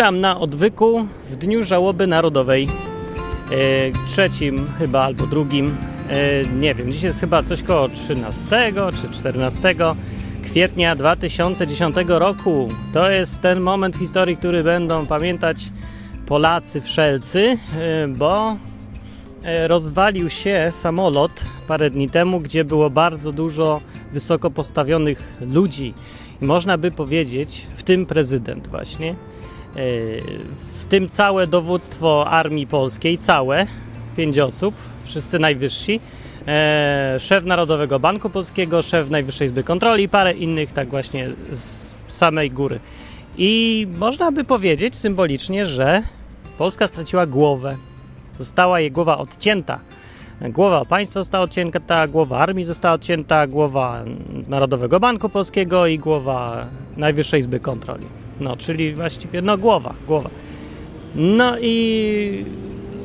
Witam na odwyku w Dniu Żałoby Narodowej. E, trzecim chyba albo drugim. E, nie wiem, dziś jest chyba coś koło 13 czy 14 kwietnia 2010 roku. To jest ten moment w historii, który będą pamiętać Polacy wszelcy, e, bo rozwalił się samolot parę dni temu, gdzie było bardzo dużo wysoko postawionych ludzi. I można by powiedzieć, w tym prezydent właśnie, w tym całe dowództwo Armii Polskiej, całe, pięć osób, wszyscy najwyżsi, szef Narodowego Banku Polskiego, szef Najwyższej Izby Kontroli i parę innych tak właśnie z samej góry. I można by powiedzieć symbolicznie, że Polska straciła głowę. Została jej głowa odcięta. Głowa państwa została odcięta, głowa armii została odcięta, głowa Narodowego Banku Polskiego i głowa Najwyższej Izby Kontroli. No, czyli właściwie, no głowa, głowa. No i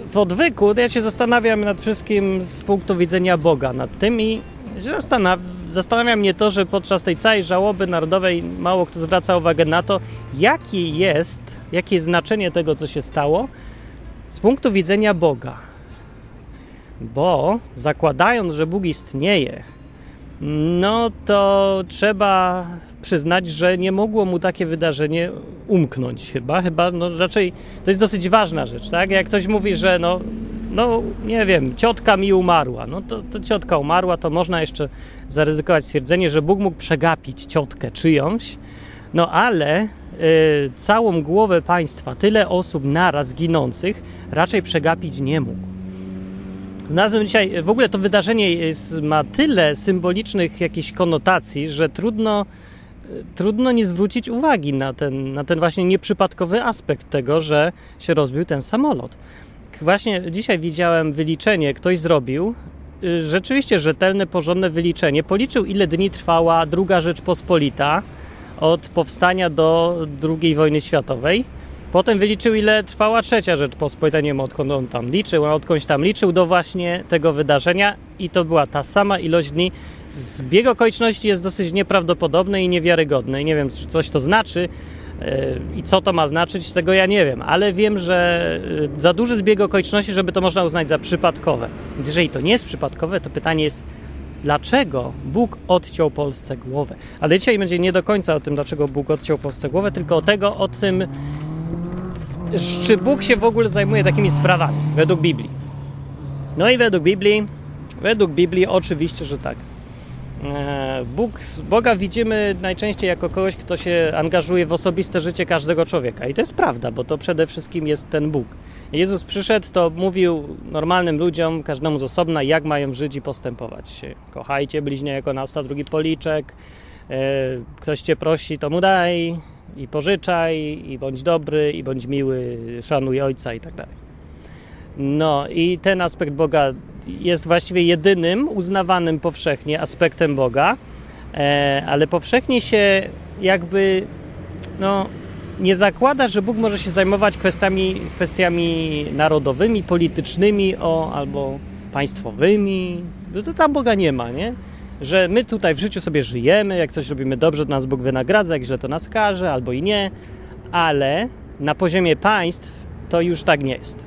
w odwyku ja się zastanawiam nad wszystkim z punktu widzenia Boga, nad tym i zastanawia, zastanawia mnie to, że podczas tej całej żałoby narodowej mało kto zwraca uwagę na to, jaki jest, jakie jest znaczenie tego, co się stało z punktu widzenia Boga. Bo zakładając, że Bóg istnieje, no to trzeba przyznać, że nie mogło mu takie wydarzenie umknąć chyba. Chyba, no raczej to jest dosyć ważna rzecz, tak? Jak ktoś mówi, że no, no nie wiem, ciotka mi umarła, no to, to ciotka umarła, to można jeszcze zaryzykować stwierdzenie, że Bóg mógł przegapić ciotkę czyjąś, no ale y, całą głowę państwa, tyle osób naraz ginących, raczej przegapić nie mógł. Znalazłem dzisiaj, w ogóle to wydarzenie jest, ma tyle symbolicznych jakichś konotacji, że trudno, trudno nie zwrócić uwagi na ten, na ten właśnie nieprzypadkowy aspekt tego, że się rozbił ten samolot. Właśnie dzisiaj widziałem wyliczenie, ktoś zrobił, rzeczywiście rzetelne, porządne wyliczenie. Policzył, ile dni trwała druga Rzeczpospolita od powstania do II wojny światowej Potem wyliczył, ile trwała trzecia Rzeczpospolita, nie wiem odkąd on tam liczył, a odkądś tam liczył do właśnie tego wydarzenia i to była ta sama ilość dni. Zbieg okoliczności jest dosyć nieprawdopodobny i niewiarygodny. Nie wiem, czy coś to znaczy yy, i co to ma znaczyć, tego ja nie wiem, ale wiem, że yy, za duży zbieg okoliczności, żeby to można uznać za przypadkowe. Więc jeżeli to nie jest przypadkowe, to pytanie jest, dlaczego Bóg odciął Polsce głowę. Ale dzisiaj będzie nie do końca o tym, dlaczego Bóg odciął Polsce głowę, tylko o tego, o tym, czy Bóg się w ogóle zajmuje takimi sprawami według Biblii. No i według Biblii, według Biblii oczywiście, że tak. E, Bóg, Boga widzimy najczęściej jako kogoś, kto się angażuje w osobiste życie każdego człowieka. I to jest prawda, bo to przede wszystkim jest ten Bóg. Jezus przyszedł, to mówił normalnym ludziom, każdemu z osobna, jak mają żyć i postępować. Kochajcie bliźnia jako nas, drugi policzek. E, ktoś cię prosi, to mu daj i pożyczaj, i bądź dobry, i bądź miły, szanuj ojca i tak dalej. No i ten aspekt Boga jest właściwie jedynym uznawanym powszechnie aspektem Boga, e, ale powszechnie się jakby no, nie zakłada, że Bóg może się zajmować kwestiami, kwestiami narodowymi, politycznymi o, albo państwowymi. To tam Boga nie ma, nie? Że my tutaj w życiu sobie żyjemy, jak coś robimy dobrze, to nas Bóg wynagradza, jak źle to nas karze, albo i nie, ale na poziomie państw to już tak nie jest.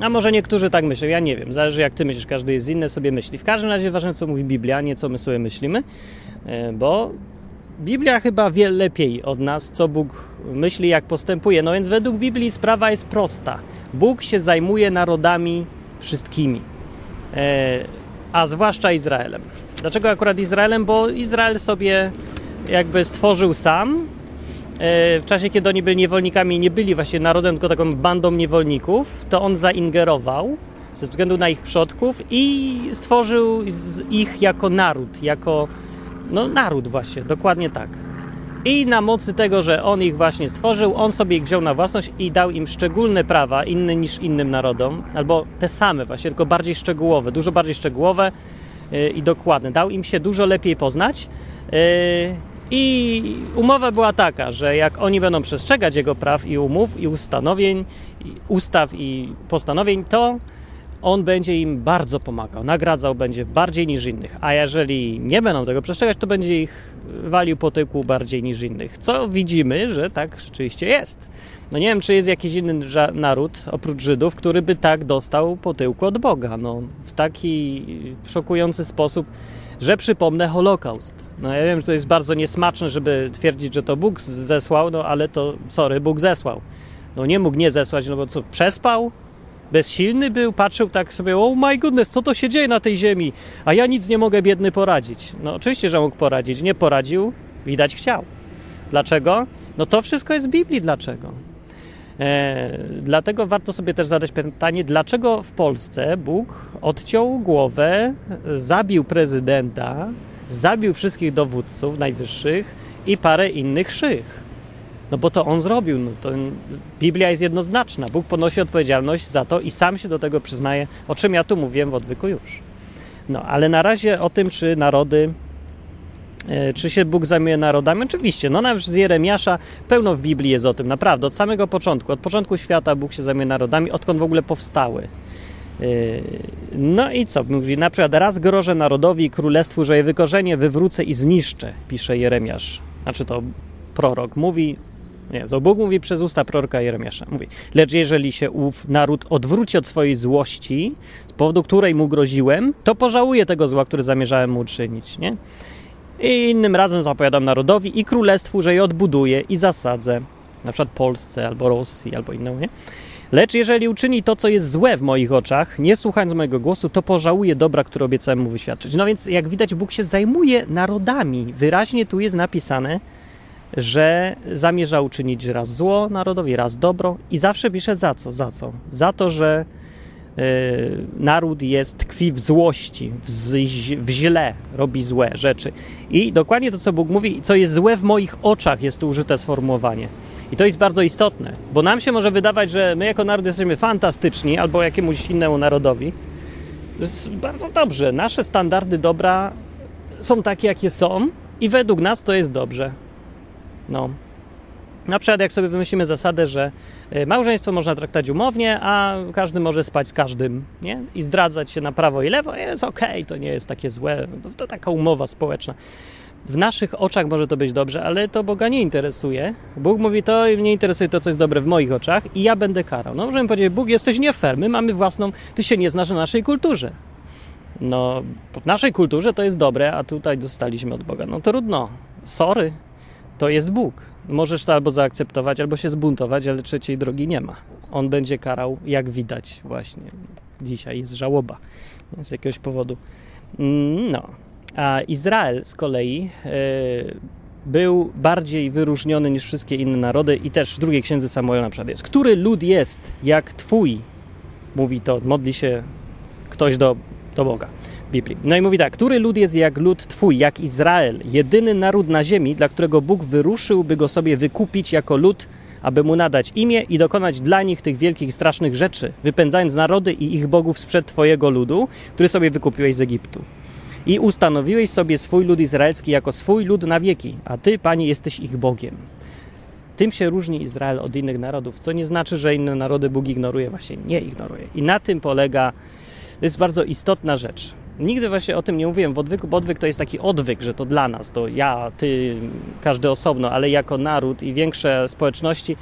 A może niektórzy tak myślą, ja nie wiem, zależy jak ty myślisz, każdy jest inny, sobie myśli. W każdym razie ważne, co mówi Biblia, nie co my sobie myślimy, e, bo Biblia chyba wie lepiej od nas, co Bóg myśli, jak postępuje. No więc według Biblii sprawa jest prosta. Bóg się zajmuje narodami wszystkimi, e, a zwłaszcza Izraelem. Dlaczego akurat Izraelem? Bo Izrael sobie jakby stworzył sam e, w czasie, kiedy oni byli niewolnikami, nie byli właśnie narodem, tylko taką bandą niewolników, to on zaingerował ze względu na ich przodków i stworzył ich jako naród, jako no naród właśnie, dokładnie tak. I na mocy tego, że on ich właśnie stworzył, on sobie ich wziął na własność i dał im szczególne prawa, inne niż innym narodom, albo te same właśnie, tylko bardziej szczegółowe, dużo bardziej szczegółowe, i dokładny. Dał im się dużo lepiej poznać. Y, I umowa była taka, że jak oni będą przestrzegać jego praw i umów, i ustanowień, i ustaw i postanowień, to on będzie im bardzo pomagał, nagradzał będzie bardziej niż innych, a jeżeli nie będą tego przestrzegać, to będzie ich walił po tyłku bardziej niż innych. Co widzimy, że tak rzeczywiście jest. No nie wiem, czy jest jakiś inny naród oprócz Żydów, który by tak dostał po tyłku od Boga. No, w taki szokujący sposób, że przypomnę Holokaust. No ja wiem, że to jest bardzo niesmaczne, żeby twierdzić, że to Bóg zesłał, no ale to, sorry, Bóg zesłał. No nie mógł nie zesłać, no bo co, przespał? bezsilny był, patrzył tak sobie, oh my goodness, co to się dzieje na tej ziemi, a ja nic nie mogę biedny poradzić. No oczywiście, że mógł poradzić, nie poradził, widać chciał. Dlaczego? No to wszystko jest w Biblii, dlaczego? E, dlatego warto sobie też zadać pytanie, dlaczego w Polsce Bóg odciął głowę, zabił prezydenta, zabił wszystkich dowódców najwyższych i parę innych szych. No bo to on zrobił. No to Biblia jest jednoznaczna. Bóg ponosi odpowiedzialność za to i sam się do tego przyznaje, o czym ja tu mówiłem w odwyku już. No ale na razie o tym, czy narody, czy się Bóg zajmuje narodami, oczywiście. No nawet z Jeremiasza pełno w Biblii jest o tym, naprawdę. Od samego początku, od początku świata Bóg się zajmuje narodami, odkąd w ogóle powstały. E, no i co? Mówi, na przykład raz grożę narodowi i królestwu, że je wykorzenię, wywrócę i zniszczę, pisze Jeremiasz. Znaczy to prorok mówi nie, to Bóg mówi przez usta proroka Jeremiasza. Mówi, lecz jeżeli się ów naród odwróci od swojej złości, z powodu której mu groziłem, to pożałuje tego zła, które zamierzałem mu uczynić, nie? I innym razem zapowiadam narodowi i królestwu, że je odbuduję i zasadzę, na przykład Polsce albo Rosji albo inną, nie? Lecz jeżeli uczyni to, co jest złe w moich oczach, nie słuchając mojego głosu, to pożałuje dobra, które obiecałem mu wyświadczyć. No więc, jak widać, Bóg się zajmuje narodami. Wyraźnie tu jest napisane, że zamierza uczynić raz zło narodowi, raz dobro i zawsze pisze za co, za co? Za to, że naród jest, tkwi w złości, w, w źle, robi złe rzeczy. I dokładnie to, co Bóg mówi, co jest złe w moich oczach, jest tu użyte sformułowanie. I to jest bardzo istotne, bo nam się może wydawać, że my jako naród jesteśmy fantastyczni albo jakiemuś innemu narodowi. Bardzo dobrze. Nasze standardy dobra są takie, jakie są i według nas to jest dobrze. No. Na przykład jak sobie wymyślimy zasadę, że y, małżeństwo można traktować umownie, a każdy może spać z każdym, nie? I zdradzać się na prawo i lewo jest okej, to nie jest takie złe, to taka umowa społeczna. W naszych oczach może to być dobrze, ale to Boga nie interesuje. Bóg mówi to mnie interesuje to, co jest dobre w moich oczach i ja będę karał. No możemy powiedzieć, Bóg jesteś nie fair, my mamy własną, ty się nie znasz na naszej kulturze. No, w naszej kulturze to jest dobre, a tutaj dostaliśmy od Boga. No trudno, sorry, to jest Bóg. Możesz to albo zaakceptować, albo się zbuntować, ale trzeciej drogi nie ma. On będzie karał, jak widać właśnie. Dzisiaj jest żałoba z jakiegoś powodu. Mm, no. A Izrael z kolei yy, był bardziej wyróżniony niż wszystkie inne narody i też w drugiej księdze Samuela na przykład jest. Który lud jest jak twój? Mówi to, modli się ktoś do, do Boga. Biblii. No i mówi tak, który lud jest jak lud Twój, jak Izrael, jedyny naród na ziemi, dla którego Bóg wyruszył, by go sobie wykupić jako lud, aby mu nadać imię i dokonać dla nich tych wielkich, strasznych rzeczy, wypędzając narody i ich bogów sprzed Twojego ludu, który sobie wykupiłeś z Egiptu. I ustanowiłeś sobie swój lud izraelski jako swój lud na wieki, a Ty, Panie, jesteś ich Bogiem. Tym się różni Izrael od innych narodów, co nie znaczy, że inne narody Bóg ignoruje, właśnie nie ignoruje. I na tym polega, to jest bardzo istotna rzecz. Nigdy właśnie o tym nie mówiłem w odwyku, bo odwyk to jest taki odwyk, że to dla nas, to ja, ty, każdy osobno, ale jako naród i większe społeczności,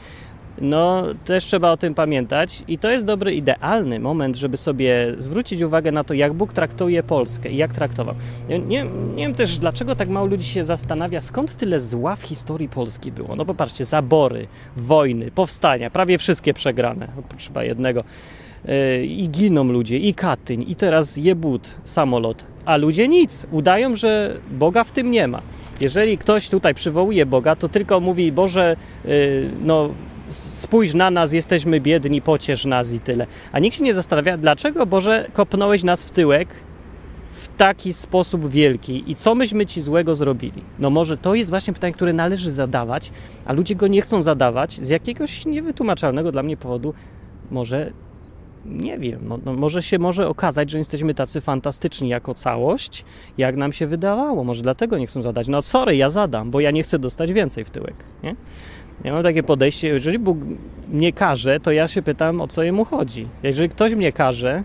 no też trzeba o tym pamiętać i to jest dobry, idealny moment, żeby sobie zwrócić uwagę na to, jak Bóg traktuje Polskę i jak traktował. Nie, nie, wiem też, dlaczego tak mało ludzi się zastanawia, skąd tyle zła w historii Polski było. No popatrzcie, zabory, wojny, powstania, prawie wszystkie przegrane, oprócz chyba jednego i giną ludzie, i Katyń, i teraz Jebut, samolot, a ludzie nic, udają, że Boga w tym nie ma. Jeżeli ktoś tutaj przywołuje Boga, to tylko mówi, Boże, e, no spójrz na nas, jesteśmy biedni, pociesz nas i tyle. A nikt się nie zastanawia, dlaczego, Boże, kopnąłeś nas w tyłek w taki sposób wielki i co myśmy ci złego zrobili? No może to jest właśnie pytanie, które należy zadawać, a ludzie go nie chcą zadawać z jakiegoś niewytłumaczalnego dla mnie powodu. Może nie wiem, no, no, może się może okazać, że jesteśmy tacy fantastyczni jako całość, jak nam się wydawało. Może dlatego nie chcą zadać. No sorry, ja zadam, bo ja nie chcę dostać więcej w tyłek. Nie? Ja mam takie podejście, jeżeli Bóg mnie każe, to ja się pytam, o co jemu chodzi. Jeżeli ktoś mnie każe,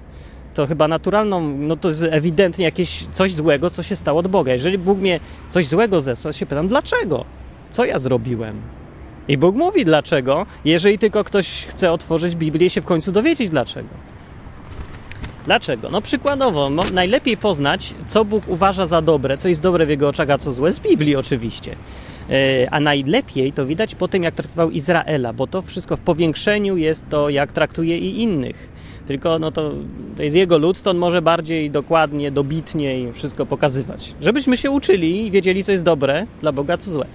to chyba naturalną, no to jest ewidentnie jakieś coś złego, co się stało od Boga. Jeżeli Bóg mnie coś złego zesłał, się pytam, dlaczego? Co ja zrobiłem? I Bóg mówi dlaczego, jeżeli tylko ktoś chce otworzyć Biblię i się w końcu dowiedzieć dlaczego. Dlaczego? No przykładowo, no, najlepiej poznać, co Bóg uważa za dobre, co jest dobre w Jego oczach, a co złe, z Biblii oczywiście. E, a najlepiej to widać po tym, jak traktował Izraela, bo to wszystko w powiększeniu jest to, jak traktuje i innych. Tylko no to, to jest jego lud, to on może bardziej dokładnie, dobitnie i wszystko pokazywać. Żebyśmy się uczyli i wiedzieli, co jest dobre dla Boga, co złe.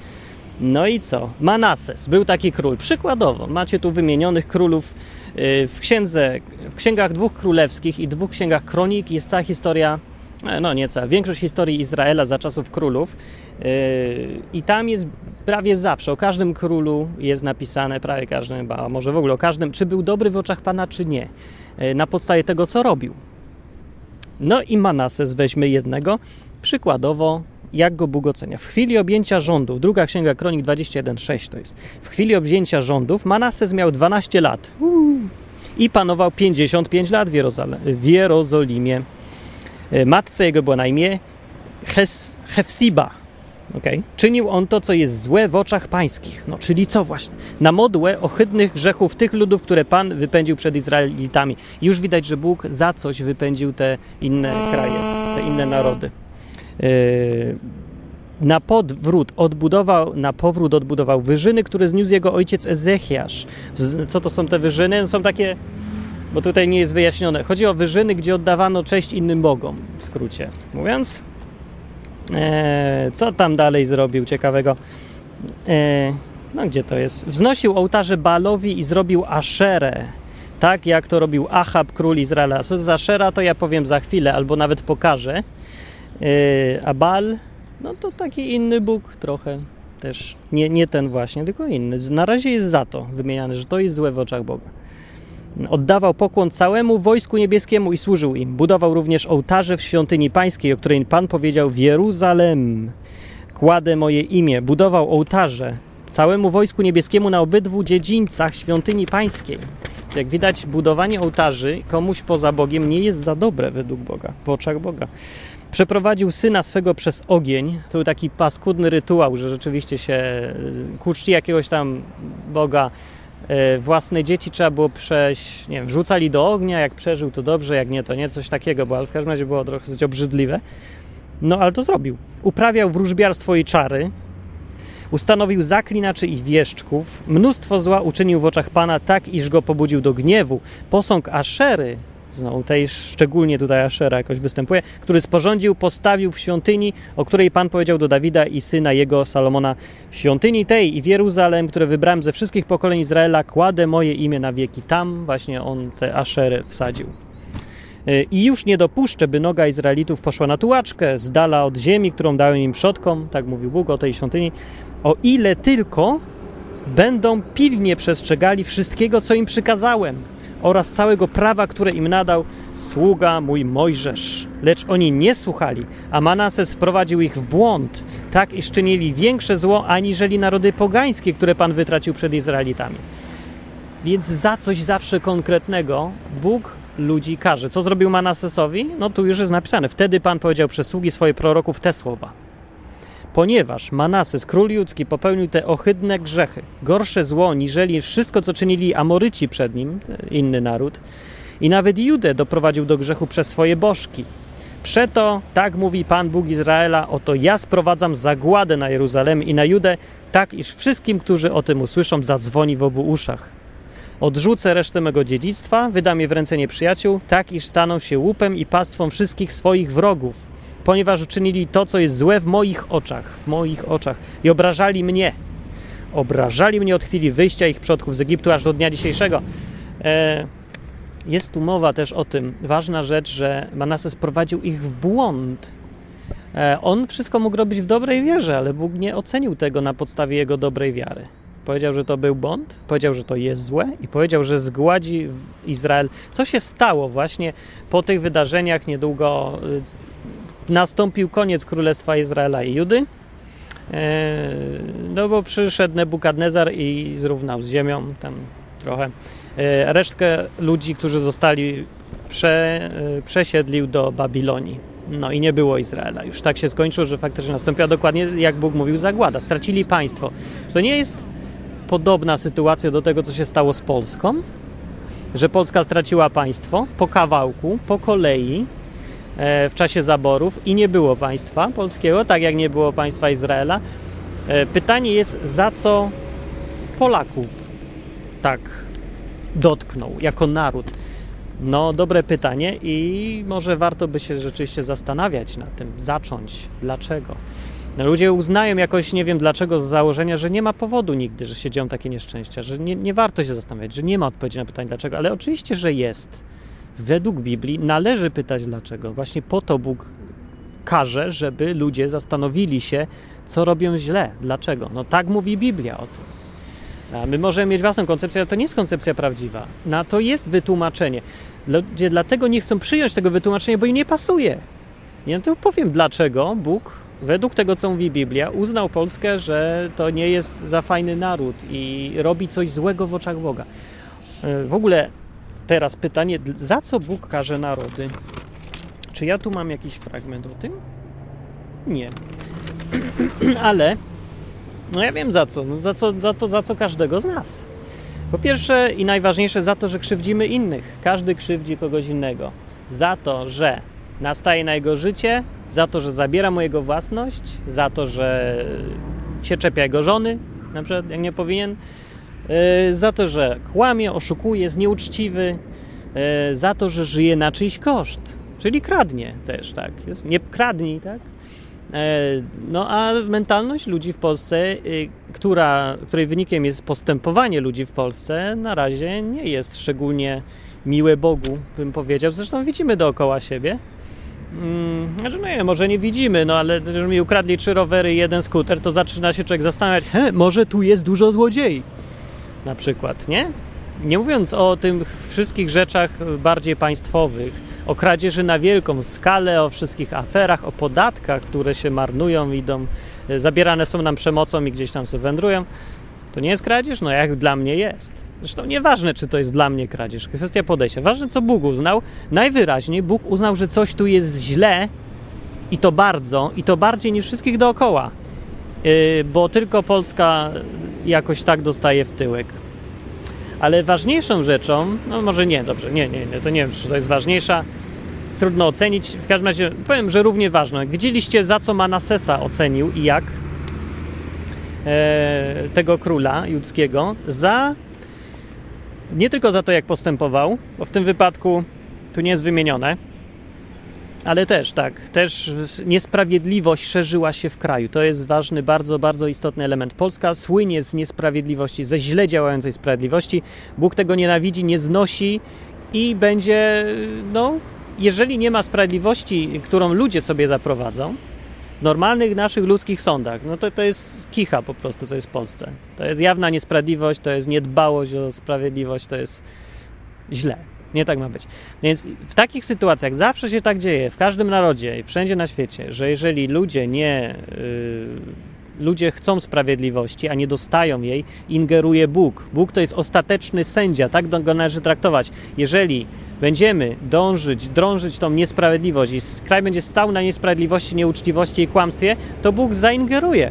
No i co? Manases był taki król. Przykładowo, macie tu wymienionych królów y, w księdze, w księgach dwóch królewskich i dwóch księgach kronik jest cała historia, e, no nie cała, większość historii Izraela za czasów królów. Y, I tam jest prawie zawsze, o każdym królu jest napisane, prawie każdym, a może w ogóle o każdym, czy był dobry w oczach Pana, czy nie. Y, na podstawie tego, co robił. No i Manases weźmy jednego. Przykładowo jak go Bóg ocenia. W chwili objęcia rządów, druga księga Kronik 21:6 to jest. W chwili objęcia rządów Manases miał 12 lat i panował 55 lat w, w Jerozolimie. E, matce jego było na imię Hes Hefsiba. Okay. Czynił on to, co jest złe w oczach pańskich. No, czyli co właśnie? Na modłę ohydnych grzechów tych ludów, które Pan wypędził przed Izraelitami. Już widać, że Bóg za coś wypędził te inne kraje, te inne narody. Yy, na podwrót odbudował, na powrót odbudował wyżyny, które zniósł jego ojciec Ezechiasz. Co to są te wyżyny? No są takie, bo tutaj nie jest wyjaśnione. Chodzi o wyżyny, gdzie oddawano cześć innym bogom, w skrócie mówiąc. Eee, co tam dalej zrobił ciekawego? Eee, no gdzie to jest? Wznosił ołtarze Baalowi i zrobił Aszerę. Tak jak to robił Achab, król Izraela. Co za Ashera, to ja powiem za chwilę, albo nawet pokażę. Yy, a Bal, no to taki inny Bóg trochę też. Nie, nie ten właśnie, tylko inny. Na razie jest za to wymieniany, że to jest złe w oczach Boga. Oddawał pokłon całemu wojsku niebieskiemu i służył im. Budował również ołtarze w świątyni pańskiej, o której Pan powiedział w Jeruzalem. Kładę moje imię. Budował ołtarze całemu wojsku niebieskiemu na obydwu dziedzińcach świątyni pańskiej. Jak widać, budowanie ołtarzy komuś poza Bogiem nie jest za dobre według Boga, w oczach Boga przeprowadził syna swego przez ogień. To był taki paskudny rytuał, że rzeczywiście się y, ku czci jakiegoś tam Boga y, własne dzieci trzeba było przejść, nie wiem, wrzucali do ognia, jak przeżył to dobrze, jak nie to nie, coś takiego, bo ale w każdym razie było trochę dosyć obrzydliwe. No ale to zrobił. Uprawiał wróżbiarstwo i czary, ustanowił zaklinaczy i wieszczków, mnóstwo zła uczynił w oczach Pana tak, iż go pobudził do gniewu. Posąg Aszery znowu tej szczególnie tutaj Ashera jakoś występuje, który sporządził, postawił w świątyni, o której Pan powiedział do Dawida i syna jego Salomona, w świątyni tej i w Jeruzalem, które wybrałem ze wszystkich pokoleń Izraela, kładę moje imię na wieki. Tam właśnie on te Aszery wsadził. Y, I już nie dopuszczę, by noga Izraelitów poszła na tułaczkę, z dala od ziemi, którą dałem im przodkom, tak mówił Bóg o tej świątyni, o ile tylko będą pilnie przestrzegali wszystkiego, co im przykazałem oraz całego prawa, które im nadał sługa mój Mojżesz. Lecz oni nie słuchali, a Manases wprowadził ich w błąd, tak iż czynili większe zło aniżeli narody pogańskie, które Pan wytracił przed Izraelitami. Więc za coś zawsze konkretnego Bóg ludzi karze. Co zrobił Manasesowi? No tu już jest napisane. Wtedy Pan powiedział przez sługi swoich proroków te słowa ponieważ Manases, król judzki, popełnił te ohydne grzechy, gorsze zło niżeli wszystko, co czynili Amoryci przed nim, inny naród, i nawet Judę doprowadził do grzechu przez swoje bożki. Przeto, tak mówi Pan Bóg Izraela, oto ja sprowadzam zagładę na Jeruzalem i na Judę, tak iż wszystkim, którzy o tym usłyszą, zadzwoni w obu uszach. Odrzucę resztę mego dziedzictwa, wydam je w ręce nieprzyjaciół, tak iż staną się łupem i pastwą wszystkich swoich wrogów ponieważ uczynili to, co jest złe w moich oczach, w moich oczach i obrażali mnie. Obrażali mnie od chwili wyjścia ich przodków z Egiptu aż do dnia dzisiejszego. E, jest tu mowa też o tym, ważna rzecz, że Manases prowadził ich w błąd. E, on wszystko mógł robić w dobrej wierze, ale Bóg nie ocenił tego na podstawie jego dobrej wiary. Powiedział, że to był błąd, powiedział, że to jest złe i powiedział, że zgładzi Izrael. Co się stało właśnie po tych wydarzeniach niedługo y, nastąpił koniec Królestwa Izraela i Judy, e, no bo przyszedł Nebukadnezar i zrównał z ziemią tam trochę e, resztkę ludzi, którzy zostali prze, przesiedlił do Babilonii. No i nie było Izraela. Już tak się skończyło, że faktycznie nastąpiła dokładnie, jak Bóg mówił, zagłada. Stracili państwo. To nie jest podobna sytuacja do tego, co się stało z Polską, że Polska straciła państwo po kawałku, po kolei e, w czasie zaborów i nie było państwa polskiego, tak jak nie było państwa Izraela. E, pytanie jest, za co Polaków tak dotknął jako naród? No, dobre pytanie i może warto by się rzeczywiście zastanawiać nad tym, zacząć, dlaczego. Ludzie uznają jakoś, nie wiem dlaczego, z założenia, że nie ma powodu nigdy, że się dzieją takie nieszczęścia, że nie, nie warto się zastanawiać, że nie ma odpowiedzi na pytanie dlaczego, ale oczywiście, że jest. Według Biblii należy pytać dlaczego. Właśnie po to Bóg każe, żeby ludzie zastanowili się, co robią źle, dlaczego. No tak mówi Biblia o tym. A my możemy mieć własną koncepcję, ale to nie jest koncepcja prawdziwa. Na to jest wytłumaczenie. Ludzie dlatego nie chcą przyjąć tego wytłumaczenia, bo im nie pasuje. Ja to powiem, dlaczego Bóg, według tego, co mówi Biblia, uznał Polskę, że to nie jest za fajny naród i robi coś złego w oczach Boga. E, w ogóle teraz pytanie, za co Bóg karze narody? Czy ja tu mam jakiś fragment o tym? Nie. Ale no ja wiem za co. No za, co za to, za co każdego z nas. Po pierwsze i najważniejsze za to, że krzywdzimy innych. Każdy krzywdzi kogoś innego. Za to, że nastaje na jego życie, za to, że zabiera mu jego własność, za to, że się czepia jego żony, na przykład jak nie powinien, za to, że kłamie, oszukuje, jest nieuczciwy, yy, za to, że żyje na czyjś koszt, czyli kradnie też, tak. Jest, nie kradnij, tak? E, no a mentalność ludzi w Polsce, która, której wynikiem jest postępowanie ludzi w Polsce, na razie nie jest szczególnie miłe Bogu, bym powiedział. Zresztą widzimy dookoła siebie. Hmm, znaczy, no nie, może nie widzimy, no ale że mi ukradli trzy rowery i jeden skuter, to zaczyna się człowiek zastanawiać, he, może tu jest dużo złodziei. Na przykład, nie? Nie mówiąc o tych wszystkich rzeczach bardziej państwowych, o kradzieży na wielką skalę, o wszystkich aferach, o podatkach, które się marnują, idą, e, zabierane są nam przemocą i gdzieś tam sobie wędrują, to nie jest kradzież? No jak dla mnie jest. Zresztą nieważne, czy to jest dla mnie kradzież, kwestia podejścia. Ważne, co Bóg uznał. Najwyraźniej Bóg uznał, że coś tu jest źle i to bardzo, i to bardziej niż wszystkich dookoła, bo tylko Polska jakoś tak dostaje w tyłek. Ale ważniejszą rzeczą, no może nie, dobrze, nie, nie, nie, to nie wiem, czy to jest ważniejsza, trudno ocenić. W każdym razie powiem, że równie ważne. Widzieliście, za co Manasesa ocenił i jak e, tego króla judzkiego, za nie tylko za to, jak postępował, bo w tym wypadku tu nie jest wymienione, ale też, tak, też niesprawiedliwość szerzyła się w kraju. To jest ważny, bardzo, bardzo istotny element. Polska słynie z niesprawiedliwości, ze źle działającej sprawiedliwości. Bóg tego nienawidzi, nie znosi i będzie, no, jeżeli nie ma sprawiedliwości, którą ludzie sobie zaprowadzą, w normalnych naszych ludzkich sądach, no to to jest kicha po prostu, co jest w Polsce. To jest jawna niesprawiedliwość, to jest niedbałość o sprawiedliwość, to jest źle. Nie tak ma być. Więc w takich sytuacjach zawsze się tak dzieje, w każdym narodzie i wszędzie na świecie, że jeżeli ludzie nie. Yy, ludzie chcą sprawiedliwości, a nie dostają jej, ingeruje Bóg. Bóg to jest ostateczny sędzia, tak go należy traktować. Jeżeli będziemy dążyć, drążyć tą niesprawiedliwość i kraj będzie stał na niesprawiedliwości, nieuczciwości i kłamstwie, to Bóg zaingeruje.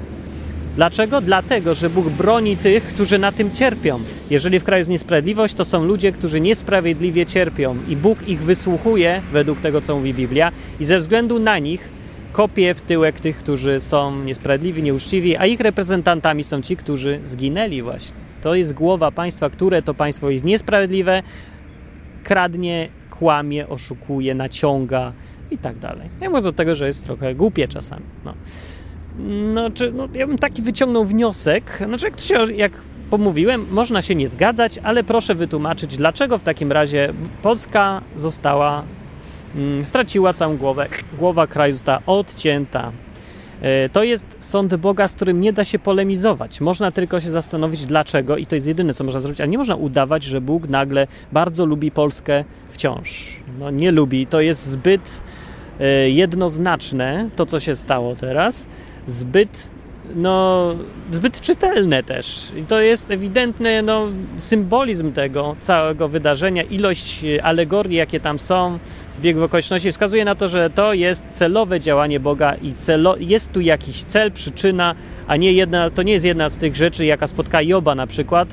Dlaczego? Dlatego, że Bóg broni tych, którzy na tym cierpią. Jeżeli w kraju jest niesprawiedliwość, to są ludzie, którzy niesprawiedliwie cierpią i Bóg ich wysłuchuje, według tego, co mówi Biblia, i ze względu na nich kopie w tyłek tych, którzy są niesprawiedliwi, nieuczciwi, a ich reprezentantami są ci, którzy zginęli właśnie. To jest głowa państwa, które to państwo jest niesprawiedliwe, kradnie, kłamie, oszukuje, naciąga i tak dalej. Ja mówię od tego, że jest trochę głupie czasami. No. No, czy, no, ja bym taki wyciągnął wniosek. Znaczy, jak, się, jak pomówiłem, można się nie zgadzać, ale proszę wytłumaczyć, dlaczego w takim razie Polska została, mm, straciła całą głowę, głowa kraju została odcięta. E, to jest sąd Boga, z którym nie da się polemizować. Można tylko się zastanowić, dlaczego, i to jest jedyne, co można zrobić, ale nie można udawać, że Bóg nagle bardzo lubi Polskę wciąż. No, nie lubi. To jest zbyt e, jednoznaczne, to co się stało teraz zbyt no, zbyt czytelne też. I to jest ewidentny no, symbolizm tego całego wydarzenia, ilość alegorii, jakie tam są, zbiegów okoliczności, wskazuje na to, że to jest celowe działanie Boga i celo, jest tu jakiś cel, przyczyna, a nie jedna, to nie jest jedna z tych rzeczy, jaka spotka Joba na przykład,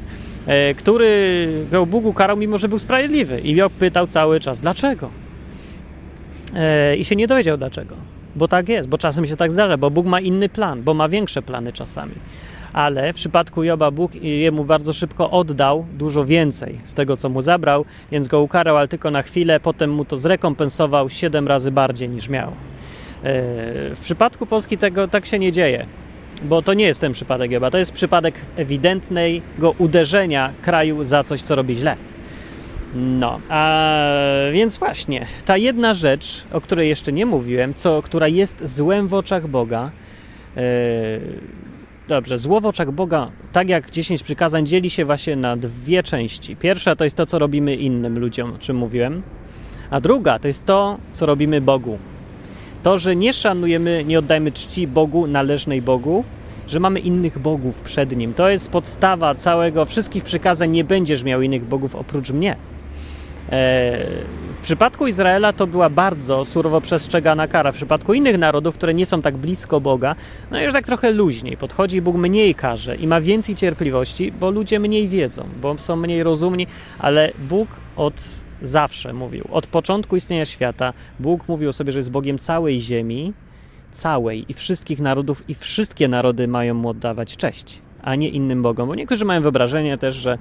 e, który go Bóg ukarał, mimo że był sprawiedliwy. I Job pytał cały czas, dlaczego? E, I się nie dowiedział dlaczego. Bo tak jest, bo czasem się tak zdarza, bo Bóg ma inny plan, bo ma większe plany czasami. Ale w przypadku Joba Bóg jemu bardzo szybko oddał dużo więcej z tego, co mu zabrał, więc go ukarał, ale tylko na chwilę, potem mu to zrekompensował siedem razy bardziej niż miał. E, w przypadku Polski tego tak się nie dzieje, bo to nie jest ten przypadek Joba, to jest przypadek ewidentnego uderzenia kraju za coś, co robi źle. No, a więc właśnie, ta jedna rzecz, o której jeszcze nie mówiłem, co, która jest złem w oczach Boga, yy, dobrze, zło w oczach Boga, tak jak 10 przykazań, dzieli się właśnie na dwie części. Pierwsza to jest to, co robimy innym ludziom, o czym mówiłem, a druga to jest to, co robimy Bogu. To, że nie szanujemy, nie oddajemy czci Bogu, należnej Bogu, że mamy innych bogów przed Nim. To jest podstawa całego, wszystkich przykazań, nie będziesz miał innych bogów oprócz mnie. E, w przypadku Izraela to była bardzo surowo przestrzegana kara. W przypadku innych narodów, które nie są tak blisko Boga, no już tak trochę luźniej. Podchodzi, Bóg mniej karze i ma więcej cierpliwości, bo ludzie mniej wiedzą, bo są mniej rozumni, ale Bóg od zawsze mówił, od początku istnienia świata, Bóg mówił o sobie, że jest Bogiem całej ziemi, całej i wszystkich narodów, i wszystkie narody mają mu oddawać cześć, a nie innym Bogom. Bo niektórzy mają wyobrażenie też, że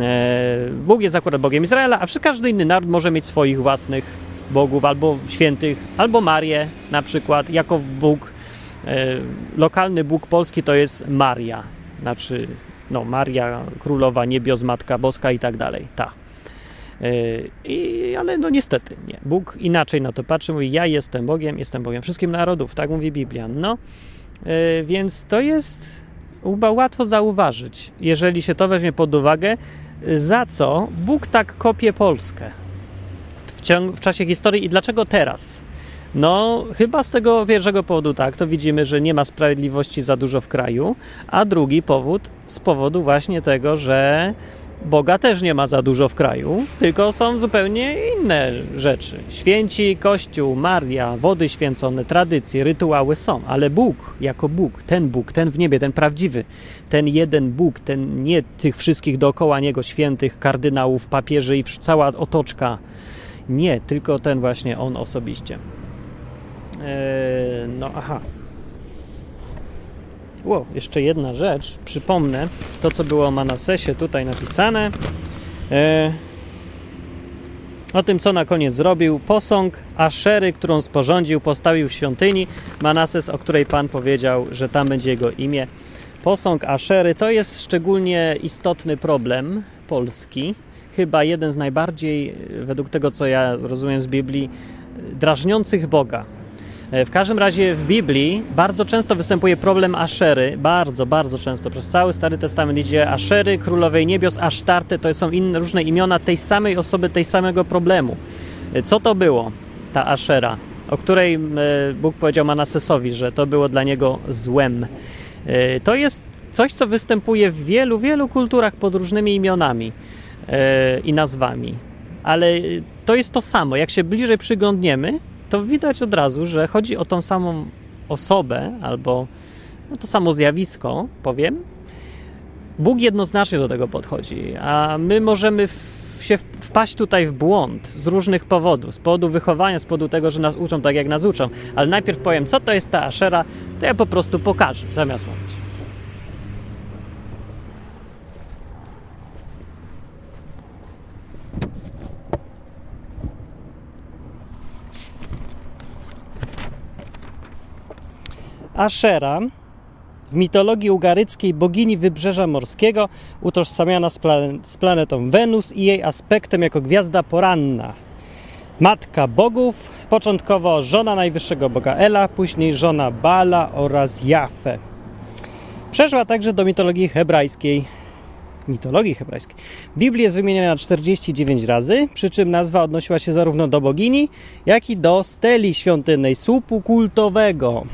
E, Bóg jest akurat Bogiem Izraela, a każdy inny naród może mieć swoich własnych bogów, albo świętych, albo Marię na przykład, jako Bóg. E, lokalny Bóg polski to jest Maria, znaczy no, Maria, Królowa Niebios, Matka Boska i tak dalej, ta. E, I, ale no niestety nie. Bóg inaczej na to patrzy, mówi ja jestem Bogiem, jestem Bogiem wszystkim narodów, tak mówi Biblia. No, więc to jest chyba łatwo zauważyć, jeżeli się to weźmie pod uwagę, za co Bóg tak kopie Polskę w, ciąg, w czasie historii i dlaczego teraz? No, chyba z tego pierwszego powodu tak, to widzimy, że nie ma sprawiedliwości za dużo w kraju, a drugi powód z powodu właśnie tego, że Boga też nie ma za dużo w kraju, tylko są zupełnie inne rzeczy. Święci, Kościół, Maria, wody święcone, tradycje, rytuały są, ale Bóg jako Bóg, ten Bóg, ten w niebie, ten prawdziwy, ten jeden Bóg, ten nie tych wszystkich dookoła niego świętych, kardynałów, papieży i cała otoczka. Nie, tylko ten właśnie on osobiście. Eee, no aha. Wow, jeszcze jedna rzecz, przypomnę to, co było o Manasesie tutaj napisane. E, o tym, co na koniec zrobił. Posąg Aszery, którą sporządził, postawił w świątyni. Manases, o której Pan powiedział, że tam będzie jego imię. Posąg Aszery to jest szczególnie istotny problem Polski. Chyba jeden z najbardziej, według tego co ja rozumiem z Biblii, drażniących Boga. E, w każdym razie w Biblii bardzo często występuje problem Aszery, bardzo, bardzo często. Przez cały Stary Testament idzie Aszery, królowej niebios, Asztarty, to są inne różne imiona tej samej osoby, tej samego problemu. E, co to było, ta Ashera, o której e, Bóg powiedział Manasesowi, że to było dla niego złem? To jest coś, co występuje w wielu, wielu kulturach pod różnymi imionami i nazwami. Ale to jest to samo. Jak się bliżej przyglądniemy, to widać od razu, że chodzi o tą samą osobę albo no, to samo zjawisko, powiem. Bóg jednoznacznie do tego podchodzi, a my możemy w, się wpaść tutaj w błąd z różnych powodów. Z powodu wychowania, z powodu tego, że nas uczą tak, jak nas uczą. Ale najpierw powiem, co to jest ta Ashera, to ja po prostu pokażę, zamiast mówić. Ashera w mitologii ugaryckiej bogini wybrzeża morskiego utożsamiana z, plan z planetą Wenus i jej aspektem jako gwiazda poranna. Matka bogów, początkowo żona najwyższego boga Ela, później żona Bala oraz Jafę. Przeszła także do mitologii hebrajskiej. Mitologii hebrajskiej. Biblia jest wymieniana 49 razy, przy czym nazwa odnosiła się zarówno do bogini, jak i do steli świątynnej, słupu kultowego.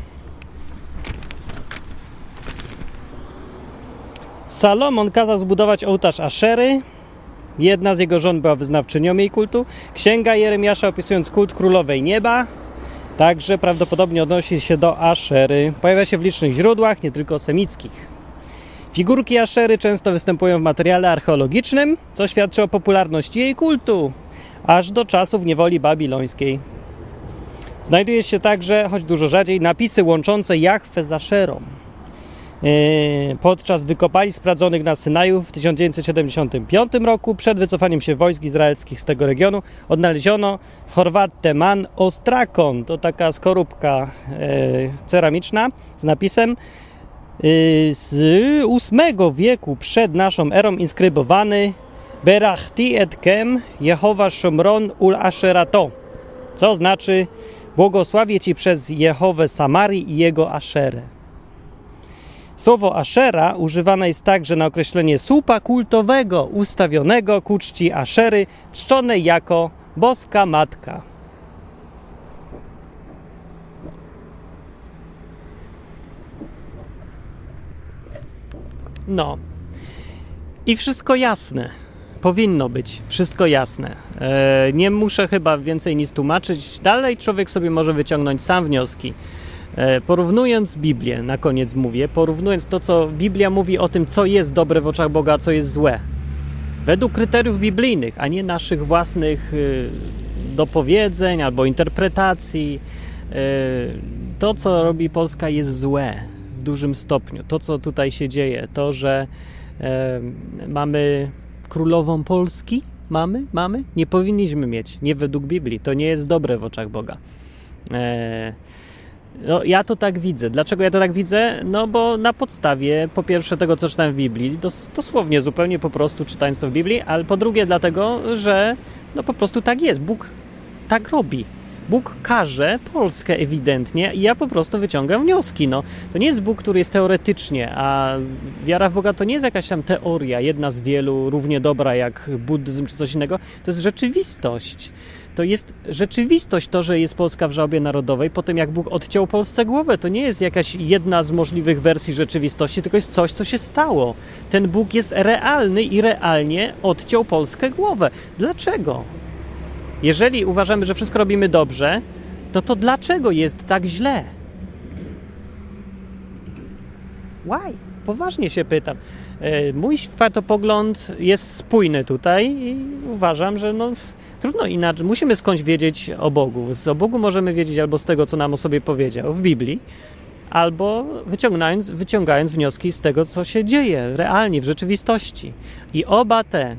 Salomon kazał zbudować ołtarz Aszery. Jedna z jego żon była wyznawczynią jej kultu. Księga Jeremiasza opisując kult królowej nieba także prawdopodobnie odnosi się do Aszery. Pojawia się w licznych źródłach, nie tylko semickich. Figurki Aszery często występują w materiale archeologicznym, co świadczy o popularności jej kultu, aż do czasów niewoli babilońskiej. Znajduje się także, choć dużo rzadziej, napisy łączące Jachwę z Aszerą. Yy, podczas wykopali sprawdzonych na Synaju w 1975 roku, przed wycofaniem się wojsk izraelskich z tego regionu, odnaleziono w Horwateman ostrakon. To taka skorupka yy, ceramiczna z napisem yy, z VIII wieku przed naszą erą inskrybowany Berachti et kem Jehowa Shomron ul Asherato, co znaczy błogosławię Ci przez Jehowę Samarii i jego Aszerę. Słowo Ashera używane jest także na określenie słupa kultowego ustawionego ku czci Aszery, czczonej jako boska matka. No. I wszystko jasne. Powinno być wszystko jasne. E, nie muszę chyba więcej nic tłumaczyć. Dalej człowiek sobie może wyciągnąć sam wnioski. E, porównując Biblię, na koniec mówię, porównując to, co Biblia mówi o tym, co jest dobre w oczach Boga, a co jest złe, według kryteriów biblijnych, a nie naszych własnych y, dopowiedzeń albo interpretacji, y, to, co robi Polska, jest złe w dużym stopniu. To, co tutaj się dzieje, to, że mamy królową Polski, mamy, mamy, nie powinniśmy mieć, nie według Biblii. To nie jest dobre w oczach Boga. No, ja to tak widzę. Dlaczego ja to tak widzę? No, bo na podstawie, po pierwsze, tego, co czytałem w Biblii, dos dosłownie, zupełnie po prostu czytając to w Biblii, ale po drugie, dlatego, że no po prostu tak jest. Bóg tak robi. Bóg każe Polskę ewidentnie i ja po prostu wyciągam wnioski. No, to nie jest Bóg, który jest teoretycznie, a wiara w Boga to nie jest jakaś tam teoria, jedna z wielu, równie dobra jak buddyzm czy coś innego. To jest rzeczywistość to jest rzeczywistość to, że jest Polska w żałobie narodowej po tym, jak Bóg odciął Polsce głowę. To nie jest jakaś jedna z możliwych wersji rzeczywistości, tylko jest coś, co się stało. Ten Bóg jest realny i realnie odciął Polskę głowę. Dlaczego? Jeżeli uważamy, że wszystko robimy dobrze, no to dlaczego jest tak źle? Why? Poważnie się pytam. E, mój światopogląd jest spójny tutaj i uważam, że no, trudno inaczej. Musimy skądś wiedzieć o Bogu. Z o Bogu możemy wiedzieć albo z tego, co nam o sobie powiedział w Biblii, albo wyciągając, wyciągając wnioski z tego, co się dzieje realnie w rzeczywistości. I oba te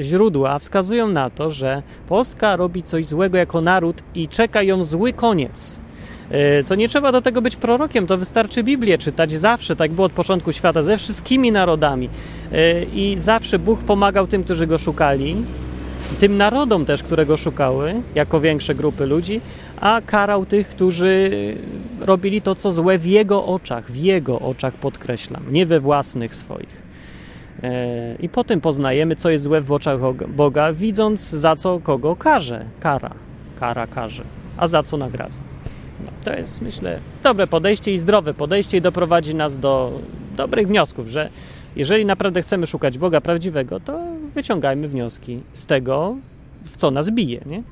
źródła wskazują na to, że Polska robi coś złego jako naród i czeka ją zły koniec. E, to nie trzeba do tego być prorokiem, to wystarczy Biblię czytać zawsze, tak było od początku świata, ze wszystkimi narodami. E, I zawsze Bóg pomagał tym, którzy go szukali, tym narodom też, które go szukały, jako większe grupy ludzi, a karał tych, którzy robili to, co złe w jego oczach, w jego oczach podkreślam, nie we własnych swoich. E, I potem poznajemy, co jest złe w oczach Boga, widząc za co kogo karze. Kara, kara karze, a za co nagradza. No, to jest, myślę, dobre podejście i zdrowe podejście i doprowadzi nas do dobrych wniosków, że jeżeli naprawdę chcemy szukać Boga prawdziwego, to wyciągajmy wnioski z tego, w co nas bije. Nie?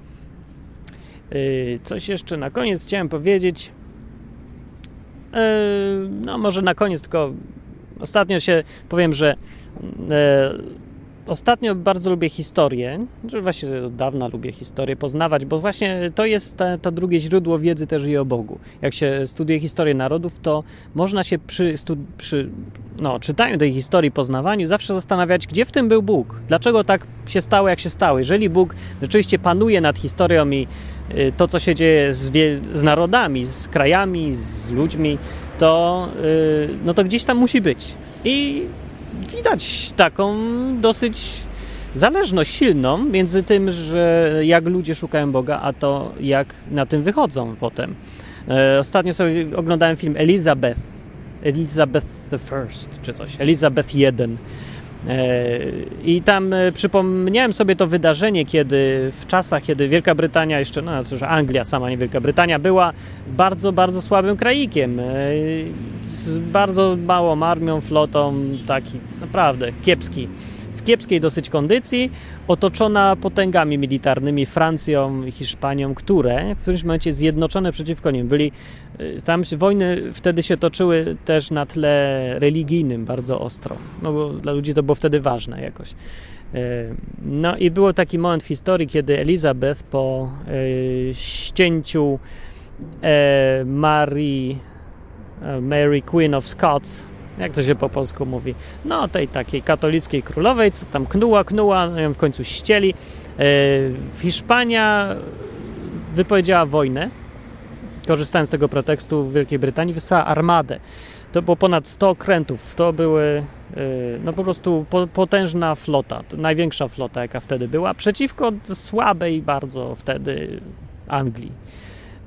Yy, coś jeszcze na koniec chciałem powiedzieć. Yy, no, może na koniec tylko ostatnio się powiem, że yy, Ostatnio bardzo lubię historię, że właśnie od dawna lubię historię poznawać, bo właśnie to jest te, to drugie źródło wiedzy też i o Bogu. Jak się studiuje historię narodów, to można się przy, przy no, czytaniu tej historii, poznawaniu, zawsze zastanawiać, gdzie w tym był Bóg, dlaczego tak się stało, jak się stało. Jeżeli Bóg rzeczywiście panuje nad historią i y, to, co się dzieje z, z narodami, z krajami, z ludźmi, to, y, no to gdzieś tam musi być. I widać taką dosyć zależność silną między tym, że jak ludzie szukają Boga, a to jak na tym wychodzą potem. E, ostatnio sobie oglądałem film Elizabeth, Elizabeth I czy coś, Elizabeth I. I tam przypomniałem sobie to wydarzenie, kiedy w czasach, kiedy Wielka Brytania, jeszcze, no cóż, Anglia sama, nie Wielka Brytania, była bardzo, bardzo słabym krajikiem. Z bardzo małą armią, flotą, taki naprawdę kiepski kiepskiej dosyć kondycji, otoczona potęgami militarnymi, Francją, Hiszpanią, które w którymś momencie zjednoczone przeciwko nim byli. Y, tam wojny wtedy się toczyły też na tle religijnym bardzo ostro, no bo dla ludzi to było wtedy ważne jakoś. Y, no i był taki moment w historii, kiedy Elizabeth po y, ścięciu e, Marii, e, Mary Queen of Scots jak to się po polsku mówi, no tej takiej katolickiej królowej, co tam knuła, knuła, no ją w końcu ścieli. E, Hiszpania wypowiedziała wojnę, korzystając z tego pretekstu w Wielkiej Brytanii, wysłała armadę. To było ponad 100 okrętów, to były e, no po prostu potężna flota, największa flota jaka wtedy była, przeciwko słabej bardzo wtedy Anglii.